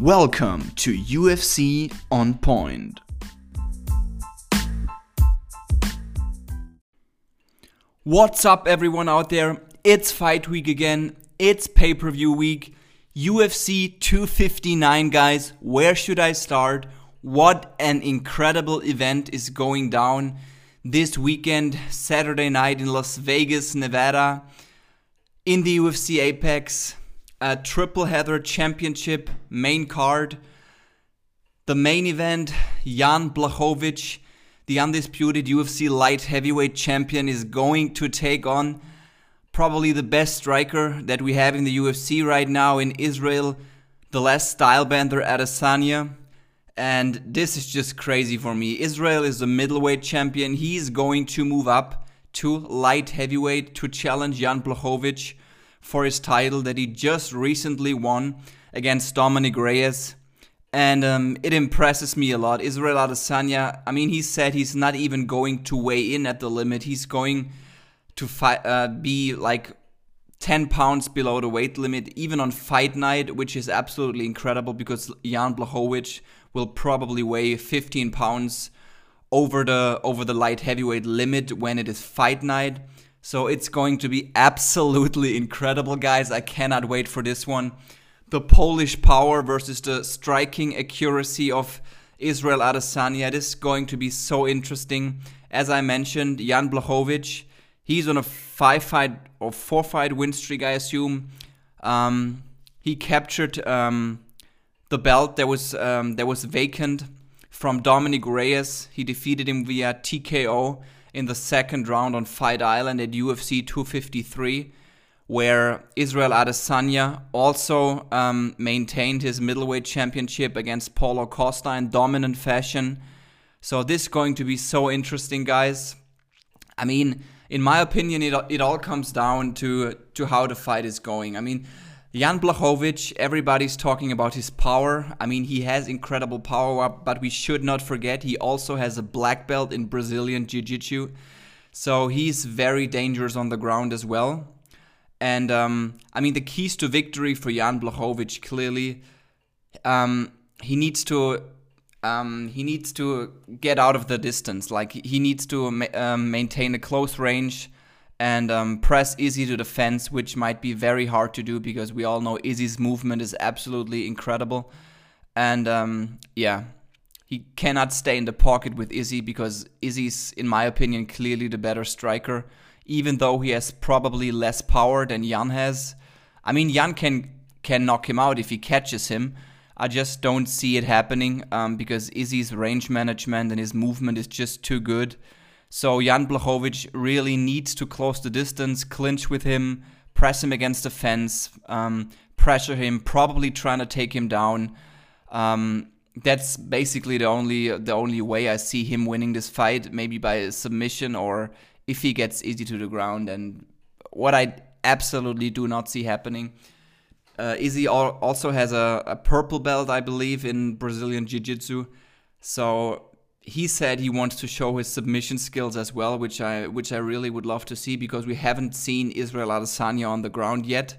Welcome to UFC On Point. What's up, everyone out there? It's fight week again. It's pay per view week. UFC 259, guys. Where should I start? What an incredible event is going down this weekend, Saturday night in Las Vegas, Nevada, in the UFC Apex, a triple header championship main card. The main event, Jan Blachowicz, the undisputed UFC light heavyweight champion, is going to take on probably the best striker that we have in the UFC right now in Israel, the last stylebender Adesanya. And this is just crazy for me. Israel is the middleweight champion. He's going to move up to light heavyweight to challenge Jan Blachowicz for his title that he just recently won against Dominic Reyes. And um, it impresses me a lot. Israel Adesanya, I mean, he said he's not even going to weigh in at the limit. He's going to fight, uh, be like 10 pounds below the weight limit, even on fight night, which is absolutely incredible because Jan Blachowicz will probably weigh 15 pounds over the over the light heavyweight limit when it is fight night. So it's going to be absolutely incredible, guys. I cannot wait for this one. The Polish power versus the striking accuracy of Israel Adesanya. This is going to be so interesting. As I mentioned, Jan Blachowicz, he's on a five fight or four fight win streak, I assume. Um, he captured um, the belt that was um, that was vacant from Dominic Reyes. He defeated him via TKO in the second round on Fight Island at UFC 253, where Israel Adesanya also um, maintained his middleweight championship against Paulo Costa in dominant fashion. So this is going to be so interesting, guys. I mean, in my opinion, it, it all comes down to to how the fight is going. I mean, Jan Blachowicz, everybody's talking about his power. I mean, he has incredible power, but we should not forget he also has a black belt in Brazilian Jiu Jitsu. So he's very dangerous on the ground as well. And um, I mean, the keys to victory for Jan Blachowicz clearly, um, he needs to. Um, he needs to get out of the distance. Like he needs to ma- um, maintain a close range and um, press Izzy to the fence, which might be very hard to do because we all know Izzy's movement is absolutely incredible. And um, yeah, he cannot stay in the pocket with Izzy because Izzy's, in my opinion, clearly the better striker, even though he has probably less power than Jan has. I mean, Jan can can knock him out if he catches him. I just don't see it happening um, because Izzy's range management and his movement is just too good. So Jan Blachowicz really needs to close the distance, clinch with him, press him against the fence, um, pressure him, probably trying to take him down. Um, that's basically the only the only way I see him winning this fight, maybe by submission or if he gets Izzy to the ground. And what I absolutely do not see happening. Uh, Izzy also has a, a purple belt, I believe, in Brazilian Jiu Jitsu. So he said he wants to show his submission skills as well, which I which I really would love to see because we haven't seen Israel Adesanya on the ground yet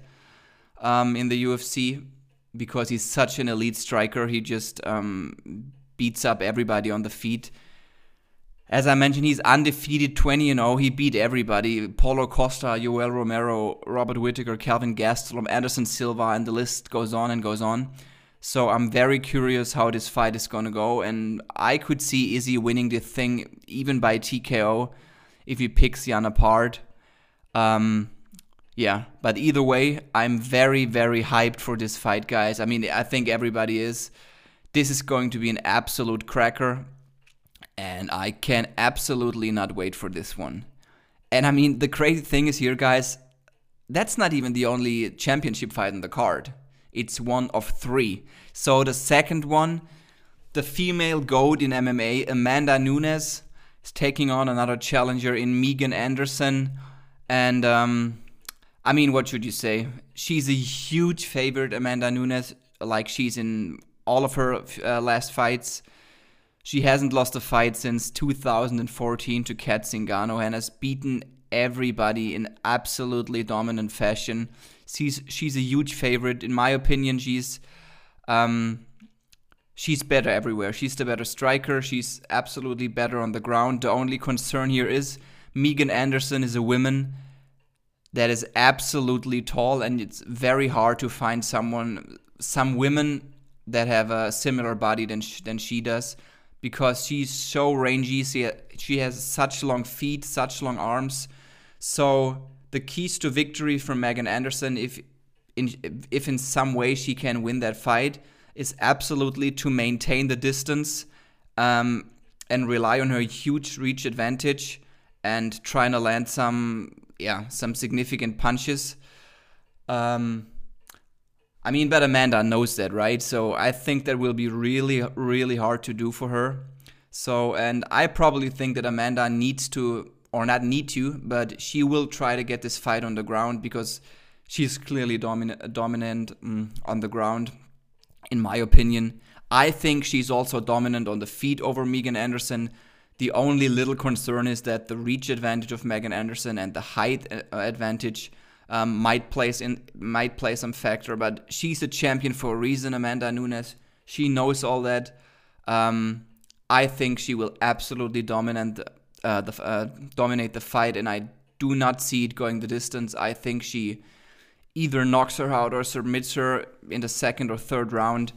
um, in the UFC because he's such an elite striker. He just um, beats up everybody on the feet. As I mentioned, he's undefeated 20 0. He beat everybody Paulo Costa, Yoel Romero, Robert Whittaker, Kelvin Gastelum, Anderson Silva, and the list goes on and goes on. So I'm very curious how this fight is to go. And I could see Izzy winning the thing even by TKO if he picks Jan apart. Um, yeah, but either way, I'm very, very hyped for this fight, guys. I mean, I think everybody is. This is going to be an absolute cracker. And I can absolutely not wait for this one. And I mean, the crazy thing is here, guys, that's not even the only championship fight on the card. It's one of three. So the second one, the female goat in MMA, Amanda Nunes, is taking on another challenger in Megan Anderson. And um, I mean, what should you say? She's a huge favorite, Amanda Nunes. Like she's in all of her uh, last fights. She hasn't lost a fight since 2014 to Cat Zingano and has beaten everybody in absolutely dominant fashion. She's she's a huge favorite in my opinion. She's um, she's better everywhere. She's the better striker. She's absolutely better on the ground. The only concern here is Megan Anderson is a woman that is absolutely tall, and it's very hard to find someone, some women that have a similar body than than she does, because she's so rangy. She she has such long feet, such long arms. So the keys to victory from Megan Anderson, if in if in some way she can win that fight, is absolutely to maintain the distance um, and rely on her huge reach advantage and trying to land some yeah some significant punches. Um, I mean, but Amanda knows that, right? So I think that will be really, really hard to do for her. So, and I probably think that Amanda needs to, or not need to, but she will try to get this fight on the ground because she's clearly dominant, dominant um, on the ground in my opinion. I think she's also dominant on the feet over Megan Anderson. The only little concern is that the reach advantage of Megan Anderson and the height uh, advantage um, might place in might play some factor. But she's a champion for a reason, Amanda Nunes. She knows all that. Um, I think she will absolutely dominate uh, the uh, dominate the fight, and I do not see it going the distance. I think she either knocks her out or submits her in the second or third round.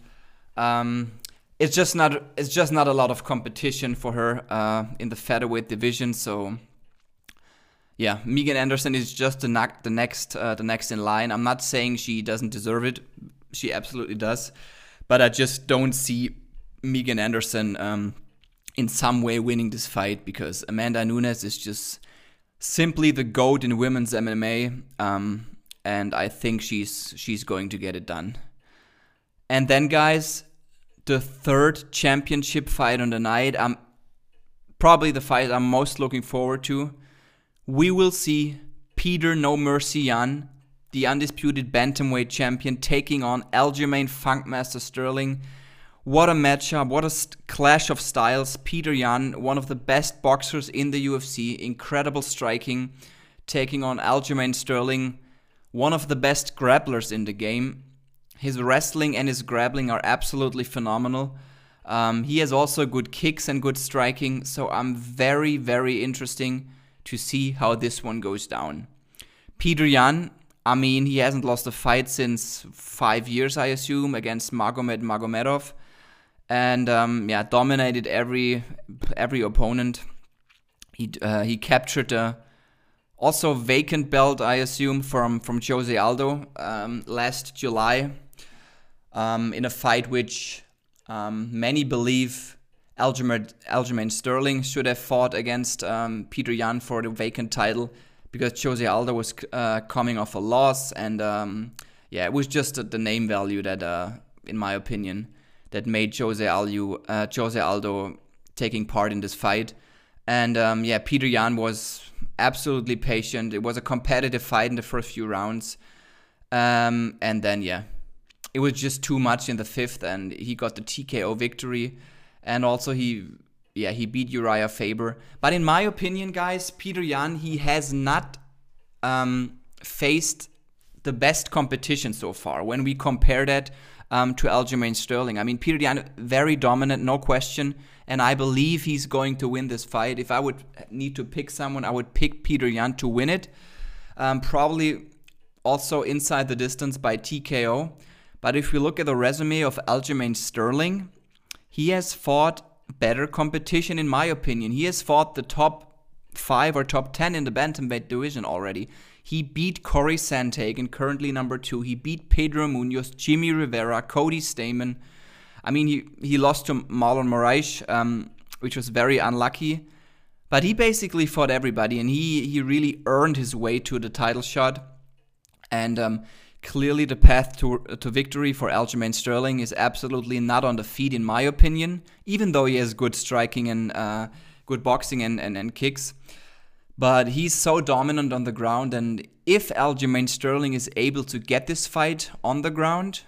Um, it's just not it's just not a lot of competition for her uh, in the featherweight division. So yeah, Megan Anderson is just the, na- the next uh, the next in line. I'm not saying she doesn't deserve it. She absolutely does, but I just don't see Megan Anderson um, in some way winning this fight because Amanda Nunes is just simply the goat in women's MMA. Um, and I think she's she's going to get it done. And then guys, the third championship fight on the night, I'm probably the fight I'm most looking forward to. We will see Peter No Mercy Yan, the undisputed bantamweight champion, taking on Aljamain Funkmaster Sterling. What a matchup, what a st- clash of styles. Peter Yan, one of the best boxers in the UFC, incredible striking, taking on Aljamain Sterling, one of the best grapplers in the game. His wrestling and his grappling are absolutely phenomenal. Um, he has also good kicks and good striking, so I'm very, very interesting to see how this one goes down. Peter Yan, I mean, he hasn't lost a fight since five years, I assume, against Magomed Magomedov, and um, yeah, dominated every every opponent. He uh, he captured the also vacant belt, I assume, from from Jose Aldo um, last July um, in a fight which um, many believe Aljamain, Sterling should have fought against um, Peter Yan for the vacant title because Jose Aldo was uh, coming off a loss and um, yeah, it was just the name value that, uh, in my opinion, that made Jose Aldo, uh, Jose Aldo taking part in this fight. And um, yeah, Peter Yan was absolutely patient. It was a competitive fight in the first few rounds. Um, and then, yeah, it was just too much in the fifth, and he got the TKO victory. And also, he, yeah, he beat Urijah Faber. But in my opinion, guys, Peter Yan, he has not um, faced the best competition so far when we compare that um, to Aljamain Sterling. I mean, Peter Yan, very dominant, no question and I believe he's going to win this fight. If I would need to pick someone, I would pick Peter Yan to win it. Um, probably also inside the distance by TKO. But if we look at the resume of Aljamain Sterling, he has fought better competition, in my opinion. He has fought the top five or top 10 in the bantamweight division already. He beat Cory Sandhagen, currently number two. He beat Pedro Munhoz, Jimmy Rivera, Cody Stamann. I mean, he, he lost to Marlon Moraes, um, which was very unlucky. But he basically fought everybody, and he, he really earned his way to the title shot. And um, clearly, the path to, to victory for Aljamain Sterling is absolutely not on the feet, in my opinion, even though he has good striking and uh, good boxing and, and, and kicks. But he's so dominant on the ground, and if Aljamain Sterling is able to get this fight on the ground,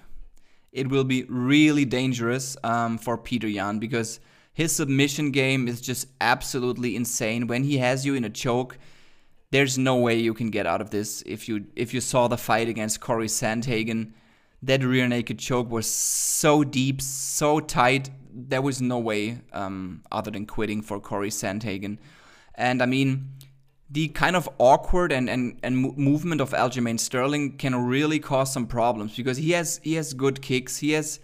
it will be really dangerous um, for Peter Yan because his submission game is just absolutely insane. When he has you in a choke, there's no way you can get out of this. If you if you saw the fight against Cory Sandhagen, that rear naked choke was so deep, so tight. There was no way um, other than quitting for Cory Sandhagen. And I mean, the kind of awkward and, and, and movement of Aljamain Sterling can really cause some problems because he has he has good kicks. He has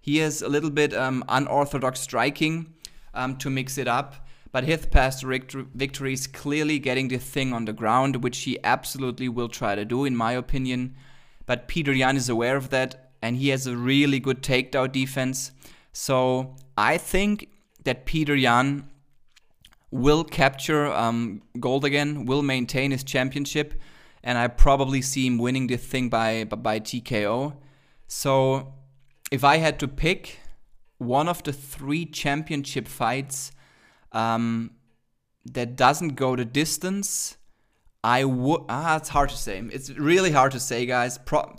he has a little bit um, unorthodox striking um, to mix it up. But his past victories clearly getting the thing on the ground, which he absolutely will try to do, in my opinion. But Peter Yan is aware of that, and he has a really good takedown defense. So I think that Peter Yan will capture um, gold again, will maintain his championship, and I probably see him winning this thing by by TKO. So if I had to pick one of the three championship fights um, that doesn't go the distance, I would. Ah, it's hard to say. It's really hard to say, guys. Pro-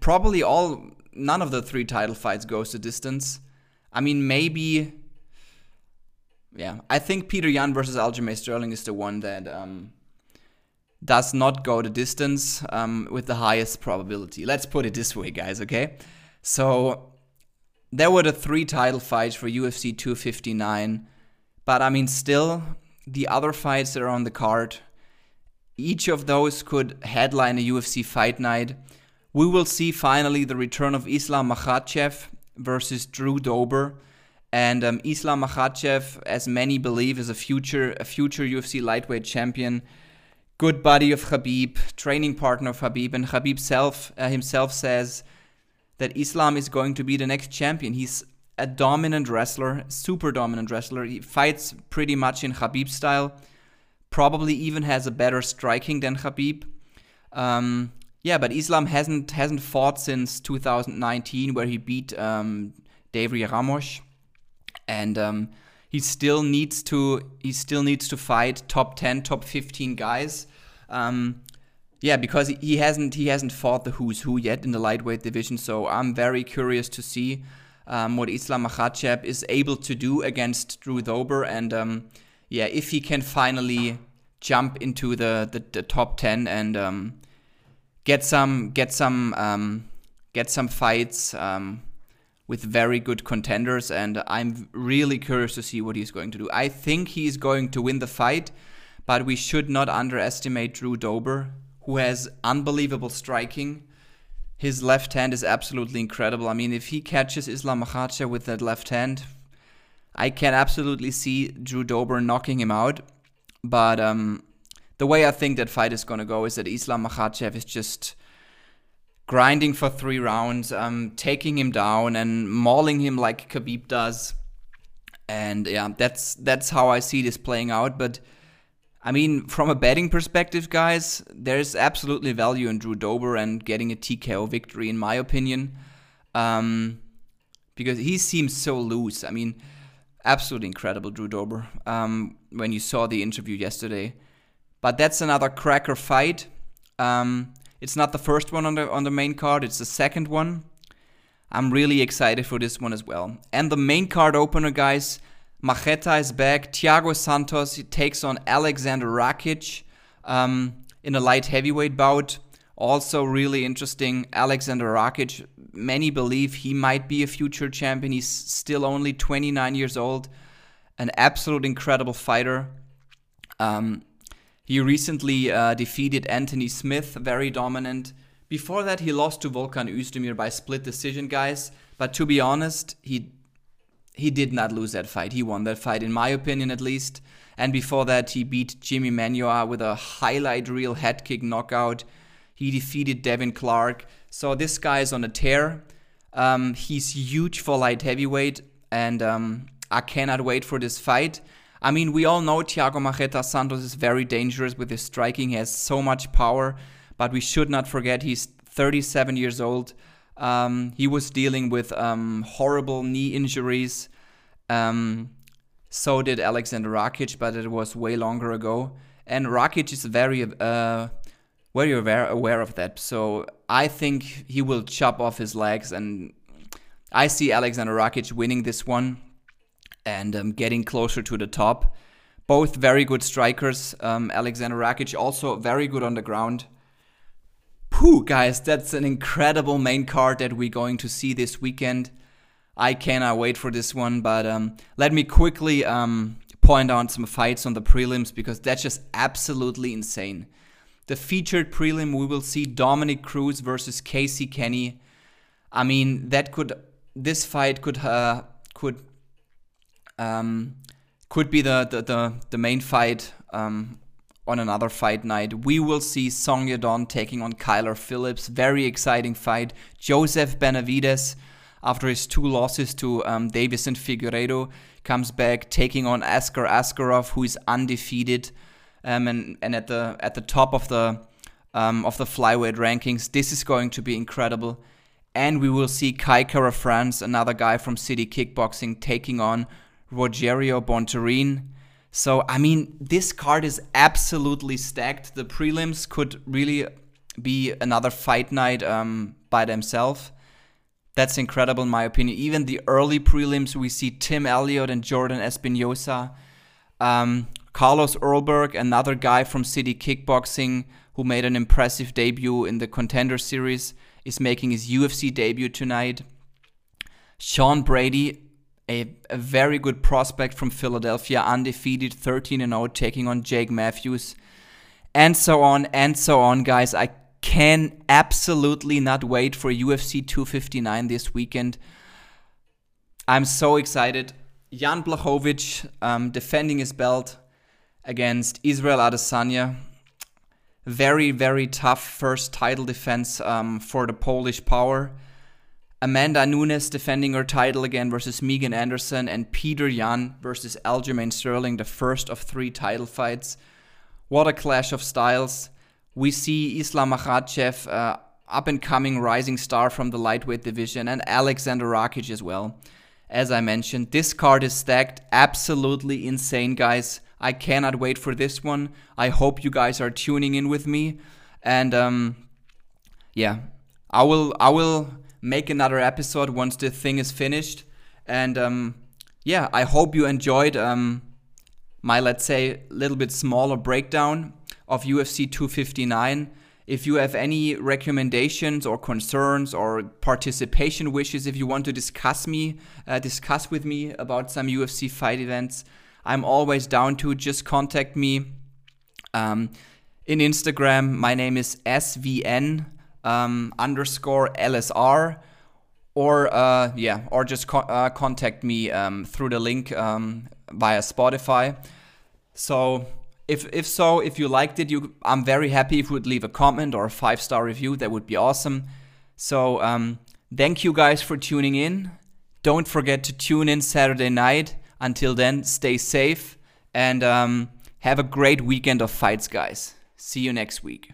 probably all, none of the three title fights goes the distance. I mean, maybe. Yeah, I think Peter Yan versus Aljamain Sterling is the one that um, does not go the distance um, with the highest probability. Let's put it this way, guys. Okay, so there were the three title fights for UFC 259. But I mean, still, the other fights that are on the card, each of those could headline a UFC fight night. We will see finally the return of Islam Makhachev versus Drew Dober. And um, Islam Makhachev, as many believe, is a future a future UFC lightweight champion. Good buddy of Khabib, training partner of Khabib, and Khabib self uh, himself says that Islam is going to be the next champion. He's a dominant wrestler, super dominant wrestler. He fights pretty much in Khabib style. Probably even has a better striking than Khabib. Um, yeah, but Islam hasn't hasn't fought since 2019, where he beat um, Ramos, and um, he still needs to he still needs to fight top 10, top 15 guys. Um, yeah, because he hasn't he hasn't fought the who's who yet in the lightweight division. So I'm very curious to see um, what Islam Makhachev is able to do against Drew Dober. And um, yeah, if he can finally jump into the, the, the top 10 and um, get some get some um, get some fights um, with very good contenders and I'm really curious to see what he's going to do. I think he's going to win the fight, but we should not underestimate Drew Dober, who has unbelievable striking his left hand is absolutely incredible. I mean, if he catches Islam Makhachev with that left hand, I can absolutely see Drew Dober knocking him out. But um, the way I think that fight is going to go is that Islam Makhachev is just grinding for three rounds, um, taking him down and mauling him like Khabib does. And yeah, that's that's how I see this playing out. But I mean, from a betting perspective, guys, there's absolutely value in Drew Dober and getting a TKO victory, in my opinion, um, because he seems so loose. I mean, absolutely incredible, Drew Dober. Um, when you saw the interview yesterday, but that's another cracker fight. Um, it's not the first one on the on the main card; it's the second one. I'm really excited for this one as well. And the main card opener, guys. Marreta is back. Thiago Santos he takes on Alexander Rakic um, in a light heavyweight bout. Also, really interesting. Alexander Rakic, many believe he might be a future champion. He's still only 29 years old. An absolute incredible fighter. Um, he recently uh, defeated Anthony Smith, very dominant. Before that, he lost to Volkan Oezdemir by split decision, guys. But to be honest, he he did not lose that fight. He won that fight, in my opinion, at least. And before that, he beat Jimmy Manuwa with a highlight reel head kick knockout. He defeated Devin Clark. So this guy is on a tear. Um, he's huge for light heavyweight, and um, I cannot wait for this fight. I mean, we all know Thiago Marreta Santos is very dangerous with his striking. He has so much power, but we should not forget he's 37 years old. Um, he was dealing with um, horrible knee injuries. Um, so did Alexander Rakic, but it was way longer ago. And Rakic is very, uh, very aware, aware of that. So I think he will chop off his legs, and I see Alexander Rakic winning this one and um, getting closer to the top. Both very good strikers. Um, Alexander Rakic also very good on the ground Pooh, guys, that's an incredible main card that we're going to see this weekend. I cannot wait for this one, but um, let me quickly um, point out some fights on the prelims because that's just absolutely insane. The featured prelim, we will see Dominick Cruz versus Casey Kenny. I mean, that could this fight could uh, could um, could be the, the, the, the main fight um, on another fight night. We will see Song Yadong taking on Kyler Phillips. Very exciting fight. Joseph Benavidez, after his two losses to um, Deiveson Figueiredo, comes back taking on Askar Askarov, who is undefeated um, and, and at the at the top of the um, of the flyweight rankings. This is going to be incredible. And we will see Kai Kara-France, another guy from City Kickboxing, taking on Rogerio Bontorin. So, I mean, this card is absolutely stacked. The prelims could really be another fight night um, by themselves. That's incredible, in my opinion. Even the early prelims, we see Tim Elliott and Jordan Espinosa. Um, Carlos Ulberg, another guy from City Kickboxing who made an impressive debut in the Contender Series, is making his UFC debut tonight. Sean Brady, a, a very good prospect from Philadelphia, undefeated, 13 0, taking on Jake Matthews, and so on and so on, guys. I can absolutely not wait for UFC 259 this weekend. I'm so excited. Jan Blachowicz um, defending his belt against Israel Adesanya. Very, very tough first title defense um, for the Polish power. Amanda Nunes defending her title again versus Megan Anderson, and Peter Yan versus Aljamain Sterling, the first of three title fights. What a clash of styles. We see Islam Makhachev, uh, up and coming rising star from the lightweight division, and Alexander Rakic as well. As I mentioned, this card is stacked absolutely insane, guys. I cannot wait for this one. I hope you guys are tuning in with me, and um, yeah, I will. I will make another episode once the thing is finished. And um, yeah, I hope you enjoyed um, my, let's say, little bit smaller breakdown of UFC 259. If you have any recommendations or concerns or participation wishes, if you want to discuss me, uh, discuss with me about some UFC fight events, I'm always down to just contact me. Um, in Instagram, my name is SVN um, underscore LSR, or uh, yeah, or just co- uh, contact me um, through the link um, via Spotify. So if if so, if you liked it, you I'm very happy if you would leave a comment or a five star review. That would be awesome. So um, thank you guys for tuning in. Don't forget to tune in Saturday night. Until then, stay safe and um, have a great weekend of fights, guys. See you next week.